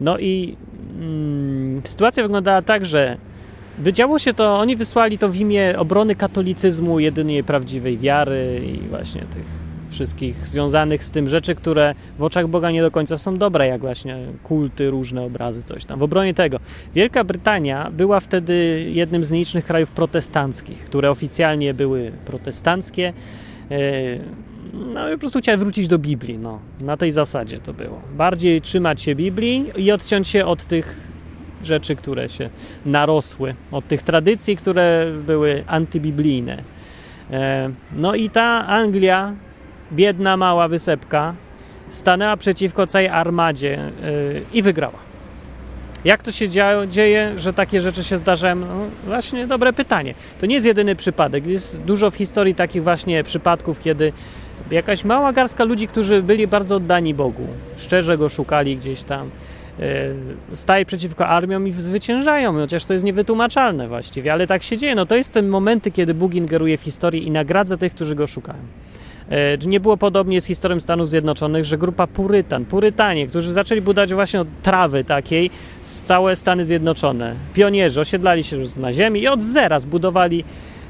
No i mm, sytuacja wyglądała tak, że Wydziało się to, oni wysłali to w imię obrony katolicyzmu, jedynej prawdziwej wiary i właśnie tych wszystkich związanych z tym rzeczy, które w oczach Boga nie do końca są dobre, jak właśnie kulty, różne obrazy, coś tam. W obronie tego. Wielka Brytania była wtedy jednym z nielicznych krajów protestanckich, które oficjalnie były protestanckie. E, no i po prostu chciałem wrócić do Biblii. No, na tej zasadzie to było. Bardziej trzymać się Biblii i odciąć się od tych rzeczy, które się narosły, od tych tradycji, które były antybiblijne. E, no i ta Anglia, biedna, mała wysepka, stanęła przeciwko całej armadzie e, i wygrała. Jak to się dzieje, że takie rzeczy się zdarzają? No właśnie dobre pytanie. To nie jest jedyny przypadek. Jest dużo w historii takich właśnie przypadków, kiedy jakaś mała garstka ludzi, którzy byli bardzo oddani Bogu, szczerze go szukali gdzieś tam, staje przeciwko armiom i zwyciężają, chociaż to jest niewytłumaczalne właściwie, ale tak się dzieje. No to jest ten momenty, kiedy Bóg ingeruje w historię i nagradza tych, którzy go szukają. E, nie było podobnie z historią Stanów Zjednoczonych, że grupa Purytan, Purytanie, którzy zaczęli budować właśnie od trawy takiej całe Stany Zjednoczone, pionierzy osiedlali się na ziemi i od zera zbudowali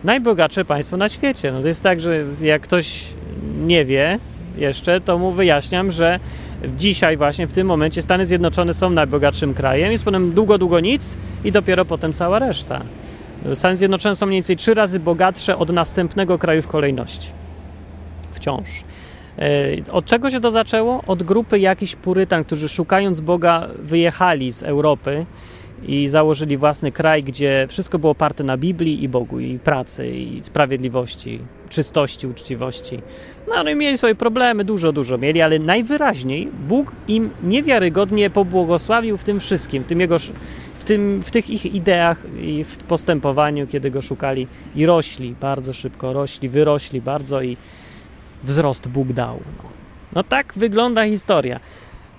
najbogatsze państwo na świecie. No to jest tak, że jak ktoś nie wie jeszcze, to mu wyjaśniam, że dzisiaj właśnie w tym momencie Stany Zjednoczone są najbogatszym krajem, jest potem długo, długo nic i dopiero potem cała reszta. Stany Zjednoczone są mniej więcej trzy razy bogatsze od następnego kraju w kolejności. Wciąż. E, od czego się to zaczęło? Od grupy jakichś purytan, którzy szukając Boga wyjechali z Europy i założyli własny kraj, gdzie wszystko było oparte na Biblii i Bogu, i pracy, i sprawiedliwości, czystości, uczciwości. No, no i mieli swoje problemy, dużo, dużo mieli, ale najwyraźniej Bóg im niewiarygodnie pobłogosławił w tym wszystkim, w tym jego, w, tym, w tych ich ideach i w postępowaniu, kiedy go szukali i rośli, bardzo szybko rośli, wyrośli bardzo i wzrost Bóg dał. No, no tak wygląda historia.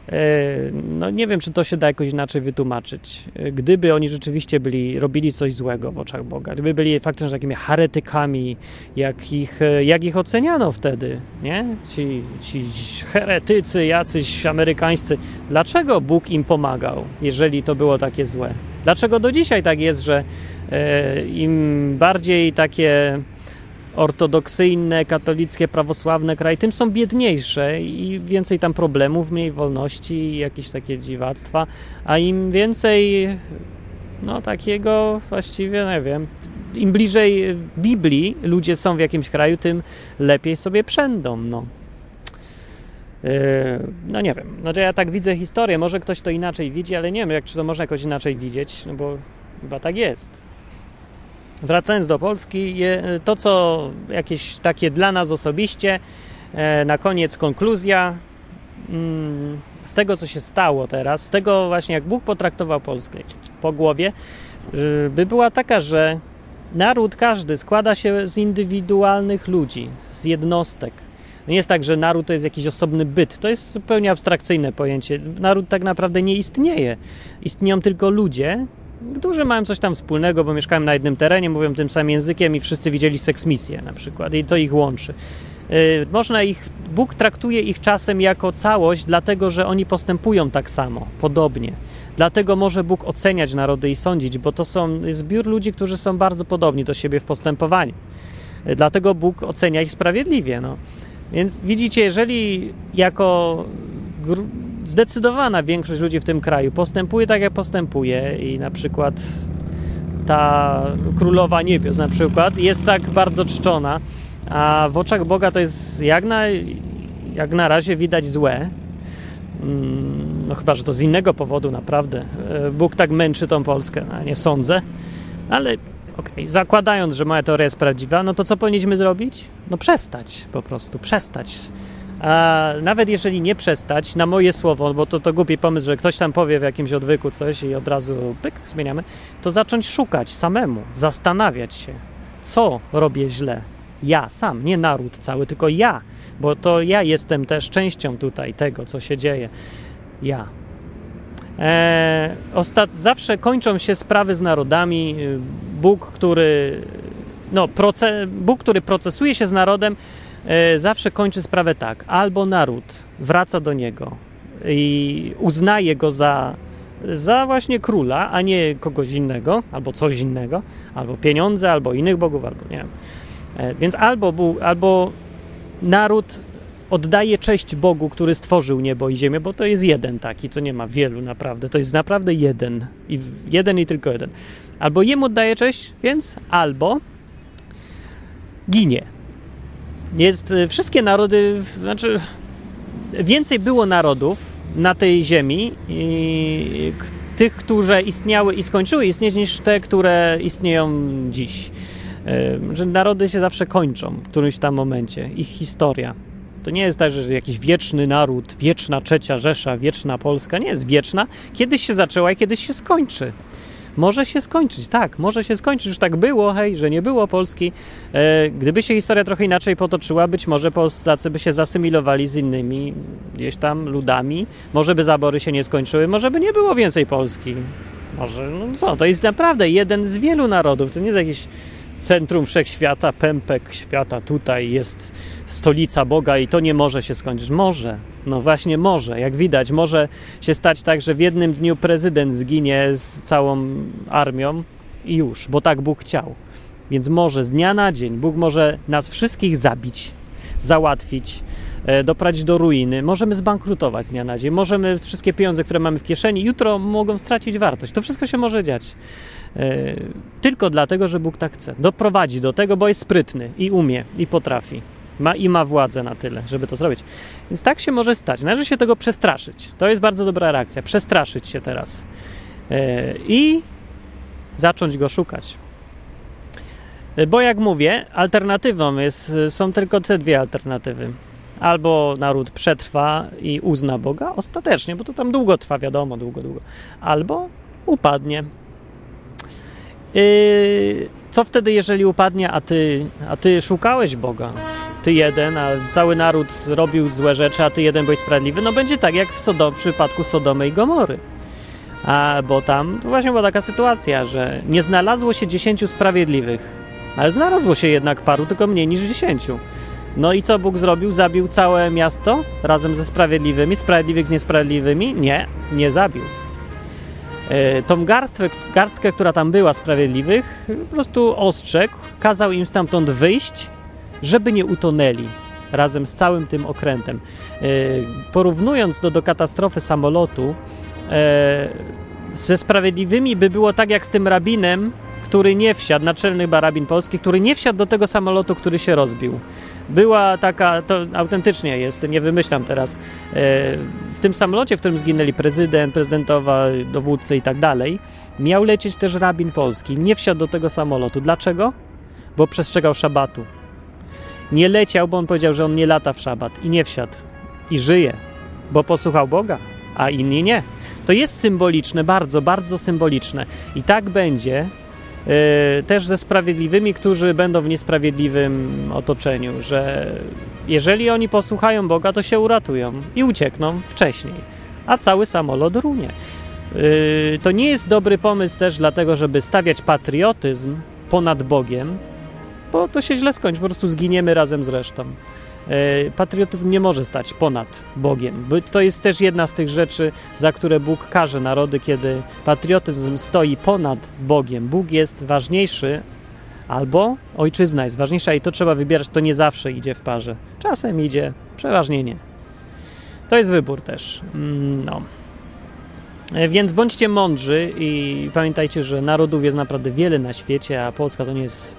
E, no nie wiem, czy to się da jakoś inaczej wytłumaczyć. E, gdyby oni rzeczywiście byli, robili coś złego w oczach Boga, gdyby byli faktycznie takimi heretykami, jak ich, e, jak ich oceniano wtedy, nie? Ci, ci heretycy, jacyś amerykańscy. Dlaczego Bóg im pomagał, jeżeli to było takie złe? Dlaczego do dzisiaj tak jest, że im bardziej takie ortodoksyjne, katolickie, prawosławne kraje, tym są biedniejsze i więcej tam problemów, mniej wolności jakieś takie dziwactwa, a im więcej no takiego właściwie, nie wiem, im bliżej Biblii ludzie są w jakimś kraju, tym lepiej sobie przędą, no. Yy, no nie wiem, to ja tak widzę historię, może ktoś to inaczej widzi, ale nie wiem, jak, czy to można jakoś inaczej widzieć, no bo chyba tak jest. Wracając do Polski, to co jakieś takie dla nas osobiście, e, na koniec konkluzja mm, z tego, co się stało teraz, z tego właśnie, jak Bóg potraktował Polskę po głowie, by była taka, że naród każdy składa się z indywidualnych ludzi, z jednostek. Nie jest tak, że naród to jest jakiś osobny byt. To jest zupełnie abstrakcyjne pojęcie. Naród tak naprawdę nie istnieje. Istnieją tylko ludzie, którzy mają coś tam wspólnego, bo mieszkają na jednym terenie, mówią tym samym językiem i wszyscy widzieli seksmisję na przykład i to ich łączy. Y, można ich, Bóg traktuje ich czasem jako całość, dlatego że oni postępują tak samo, podobnie. Dlatego może Bóg oceniać narody i sądzić, bo to są zbiór ludzi, którzy są bardzo podobni do siebie w postępowaniu. Dlatego Bóg ocenia ich sprawiedliwie. No. Więc widzicie, jeżeli jako zdecydowana większość ludzi w tym kraju postępuje tak, jak postępuje i na przykład ta królowa niebios na przykład jest tak bardzo czczona, a w oczach Boga to jest jak na, jak na razie widać złe, mm, no chyba, że to z innego powodu naprawdę. E, Bóg tak męczy tą Polskę, a nie sądzę. Ale okej, okay, zakładając, że moja teoria jest prawdziwa, no to co powinniśmy zrobić? No przestać, po prostu przestać. A nawet jeżeli nie przestać, na moje słowo, bo to, to głupi pomysł, że ktoś tam powie w jakimś odwyku coś i od razu pyk, zmieniamy, to zacząć szukać samemu, zastanawiać się, co robię źle. Ja sam, nie naród cały, tylko ja, bo to ja jestem też częścią tutaj tego, co się dzieje. Ja. Eee. Zawsze kończą się sprawy z narodami. Bóg, który, no. Bóg, który procesuje się z narodem, zawsze kończy sprawę tak. Albo naród wraca do niego i uznaje go za, za właśnie króla, a nie kogoś innego, albo coś innego, albo pieniądze, albo innych bogów, albo nie wiem. E, więc albo, Bóg, albo naród oddaje cześć Bogu, który stworzył niebo i ziemię, bo to jest jeden taki, co nie ma wielu naprawdę. To jest naprawdę jeden. I jeden i tylko jeden. Albo jemu oddaje cześć, więc albo ginie. Jest y, wszystkie narody, znaczy więcej było narodów na tej ziemi, i, tych, które istniały i skończyły istnieć, niż te, które istnieją dziś. Y, że narody się zawsze kończą w którymś tam momencie, ich historia. To nie jest tak, że jakiś wieczny naród, wieczna trzecia Rzesza, wieczna Polska. Nie jest wieczna. Kiedyś się zaczęła i kiedyś się skończy. Może się skończyć, tak, może się skończyć. Już tak było, hej, że nie było Polski. E, gdyby się historia trochę inaczej potoczyła, być może Polacy by się zasymilowali z innymi gdzieś tam ludami. Może by zabory się nie skończyły, może by nie było więcej Polski. Może, no co, to jest naprawdę jeden z wielu narodów. To nie jest jakiś centrum wszechświata, pępek świata, tutaj jest stolica Boga i to nie może się skończyć. Może, no właśnie może. Jak widać, może się stać tak, że w jednym dniu prezydent zginie z całą armią i już, bo tak Bóg chciał. Więc może z dnia na dzień Bóg może nas wszystkich zabić, załatwić, e, doprowadzić do ruiny. Możemy zbankrutować z dnia na dzień. Możemy wszystkie pieniądze, które mamy w kieszeni, jutro mogą stracić wartość. To wszystko się może dziać. E, tylko dlatego, że Bóg tak chce. Doprowadzi do tego, bo jest sprytny i umie, i potrafi. Ma i ma władzę na tyle, żeby to zrobić. Więc tak się może stać. Należy się tego przestraszyć. To jest bardzo dobra reakcja. Przestraszyć się teraz. E, I zacząć go szukać. E, bo jak mówię, alternatywą jest, są tylko te dwie alternatywy. Albo naród przetrwa i uzna Boga ostatecznie, bo to tam długo trwa, wiadomo, długo, długo. Albo upadnie. Yy, co wtedy, jeżeli upadnie, a ty, a ty szukałeś Boga? Ty jeden, a cały naród robił złe rzeczy, a ty jeden byłeś sprawiedliwy? No będzie tak, jak w, Sodom, w przypadku Sodomy i Gomory. A, bo tam właśnie była taka sytuacja, że nie znalazło się dziesięciu sprawiedliwych, ale znalazło się jednak paru, tylko mniej niż dziesięciu. No i co Bóg zrobił? Zabił całe miasto razem ze sprawiedliwymi, sprawiedliwych z niesprawiedliwymi? Nie, nie zabił. E, tą garstwę, garstkę, która tam była sprawiedliwych, po prostu ostrzegł, kazał im stamtąd wyjść, żeby nie utonęli razem z całym tym okrętem. E, porównując to do katastrofy samolotu, e, ze sprawiedliwymi by było tak jak z tym rabinem, który nie wsiadł, naczelny barabin polski, który nie wsiadł do tego samolotu, który się rozbił. Była taka, to autentycznie jest, nie wymyślam teraz, e, w tym samolocie, w którym zginęli prezydent, prezydentowa, dowódcy i tak dalej, miał lecieć też rabin polski. Nie wsiadł do tego samolotu. Dlaczego? Bo przestrzegał szabatu. Nie leciał, bo on powiedział, że on nie lata w szabat i nie wsiadł. I żyje, bo posłuchał Boga, a inni nie. To jest symboliczne, bardzo, bardzo symboliczne. I tak będzie, też ze sprawiedliwymi, którzy będą w niesprawiedliwym otoczeniu, że jeżeli oni posłuchają Boga, to się uratują i uciekną wcześniej, a cały samolot runie. Y, to nie jest dobry pomysł też dlatego, żeby stawiać patriotyzm ponad Bogiem, bo to się źle skończy, po prostu zginiemy razem z resztą. E, patriotyzm nie może stać ponad Bogiem. To jest też jedna z tych rzeczy, za które Bóg karze narody, kiedy patriotyzm stoi ponad Bogiem. Bóg jest ważniejszy albo ojczyzna jest ważniejsza i to trzeba wybierać, to nie zawsze idzie w parze. Czasem idzie, przeważnie nie. To jest wybór też. Mm, no. E, więc bądźcie mądrzy i pamiętajcie, że narodów jest naprawdę wiele na świecie, a Polska to nie jest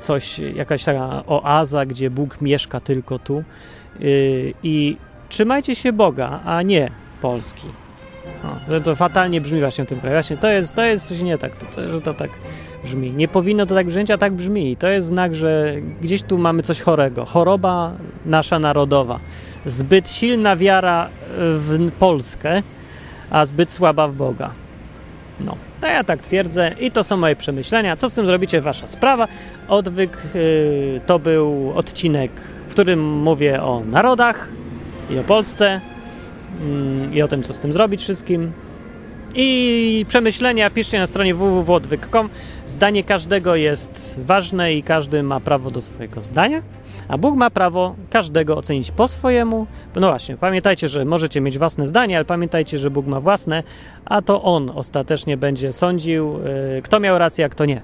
coś, jakaś taka oaza, gdzie Bóg mieszka tylko tu. Y, I trzymajcie się Boga, a nie Polski. No, to fatalnie brzmi właśnie w tym kraju. Właśnie to jest, to jest coś nie tak, to, to, że to tak brzmi. Nie powinno to tak brzmieć, a tak brzmi. To jest znak, że gdzieś tu mamy coś chorego. Choroba nasza narodowa. Zbyt silna wiara w Polskę, a zbyt słaba w Boga. No, to ja tak twierdzę i to są moje przemyślenia. Co z tym zrobicie, wasza sprawa. Odwyk yy, to był odcinek, w którym mówię o narodach i o Polsce yy, i o tym, co z tym zrobić wszystkim. I przemyślenia piszcie na stronie www.odwyk.com. Zdanie każdego jest ważne i każdy ma prawo do swojego zdania. A Bóg ma prawo każdego ocenić po swojemu. No właśnie, pamiętajcie, że możecie mieć własne zdanie, ale pamiętajcie, że Bóg ma własne, a to On ostatecznie będzie sądził, yy, kto miał rację, a kto nie.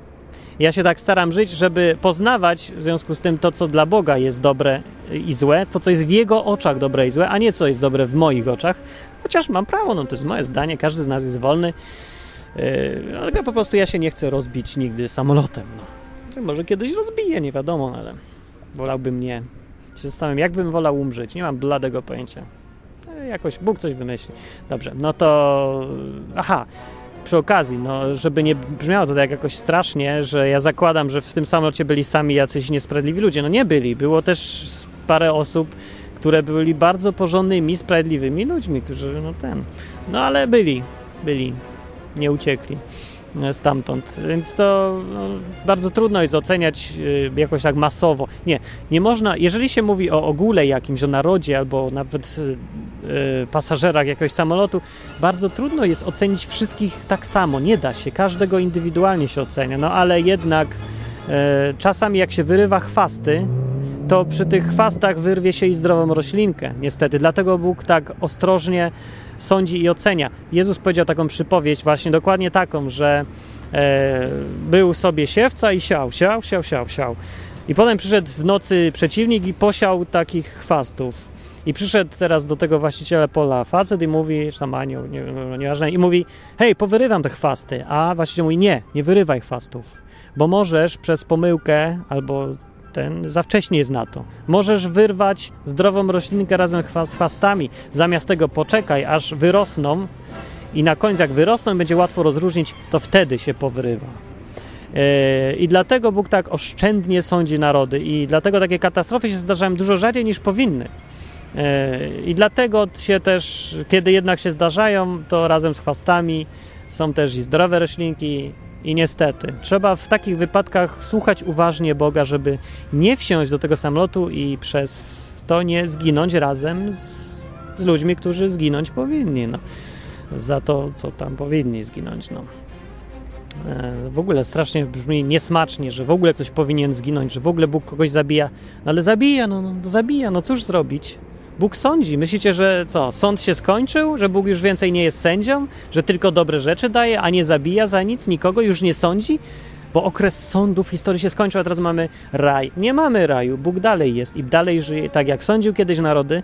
Ja się tak staram żyć, żeby poznawać w związku z tym to, co dla Boga jest dobre i złe, to, co jest w Jego oczach dobre i złe, a nie co jest dobre w moich oczach. Chociaż mam prawo, no to jest moje zdanie, każdy z nas jest wolny. Yy, po prostu ja się nie chcę rozbić nigdy samolotem. No. Może kiedyś rozbiję, nie wiadomo, ale wolałbym nie. Się zastanawiam, jakbym wolał umrzeć. Nie mam bladego pojęcia. E, jakoś Bóg coś wymyśli. Dobrze, no to... Aha, przy okazji, no, żeby nie brzmiało to tak jakoś strasznie, że ja zakładam, że w tym samolocie byli sami jacyś niesprawiedliwi ludzie. No nie byli. Było też parę osób, które byli bardzo porządnymi, sprawiedliwymi ludźmi, którzy, no ten... No ale byli, byli. Nie uciekli stamtąd. Więc to no, bardzo trudno jest oceniać y, jakoś tak masowo. Nie, nie można, jeżeli się mówi o ogóle jakimś, o narodzie albo nawet y, pasażerach jakiegoś samolotu, bardzo trudno jest ocenić wszystkich tak samo. Nie da się, każdego indywidualnie się ocenia. No ale jednak czasami jak się wyrywa chwasty, to przy tych chwastach wyrwie się i zdrową roślinkę, niestety. Dlatego Bóg tak ostrożnie sądzi i ocenia. Jezus powiedział taką przypowieść, właśnie dokładnie taką, że e, był sobie siewca i siał, siał, siał, siał, siał. I potem przyszedł w nocy przeciwnik i posiał takich chwastów. I przyszedł teraz do tego właściciela pola facet i mówi, czy tam anioł, nie, no, nieważne, i mówi, hej, powyrywam te chwasty. A właściciel mówi, nie, nie wyrywaj chwastów, bo możesz przez pomyłkę albo ten za wcześnie jest na to. Możesz wyrwać zdrową roślinkę razem z chwastami. Zamiast tego poczekaj, aż wyrosną i na końcu jak wyrosną będzie łatwo rozróżnić, to wtedy się powyrywa. Yy, I dlatego Bóg tak oszczędnie sądzi narody i dlatego takie katastrofy się zdarzają dużo rzadziej niż powinny. Yy, I dlatego się też, kiedy jednak się zdarzają, to razem z chwastami są też i zdrowe roślinki, i niestety, trzeba w takich wypadkach słuchać uważnie Boga, żeby nie wsiąść do tego samolotu i przez to nie zginąć razem z, z ludźmi, którzy zginąć powinni. No, za to, co tam powinni zginąć. No. E, w ogóle strasznie brzmi niesmacznie, że w ogóle ktoś powinien zginąć, że w ogóle Bóg kogoś zabija. No ale zabija, no, no zabija, no cóż zrobić? Bóg sądzi. Myślicie, że co, sąd się skończył? Że Bóg już więcej nie jest sędzią? Że tylko dobre rzeczy daje, a nie zabija za nic? Nikogo już nie sądzi? Bo okres sądów w historii się skończył, a teraz mamy raj. Nie mamy raju. Bóg dalej jest i dalej żyje. Tak jak sądził kiedyś narody,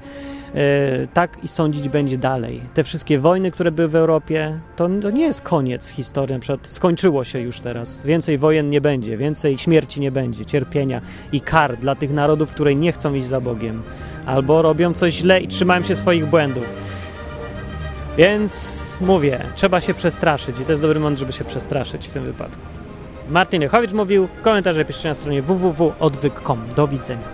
E, tak i sądzić będzie dalej. Te wszystkie wojny, które były w Europie, to, to nie jest koniec historii. Przed, skończyło się już teraz. Więcej wojen nie będzie, więcej śmierci nie będzie, cierpienia i kar dla tych narodów, które nie chcą iść za Bogiem albo robią coś źle i trzymają się swoich błędów. Więc mówię, trzeba się przestraszyć i to jest dobry moment, żeby się przestraszyć w tym wypadku. Martin Lechowicz mówił. Komentarze piszcie na stronie www.odwyk.com. Do widzenia.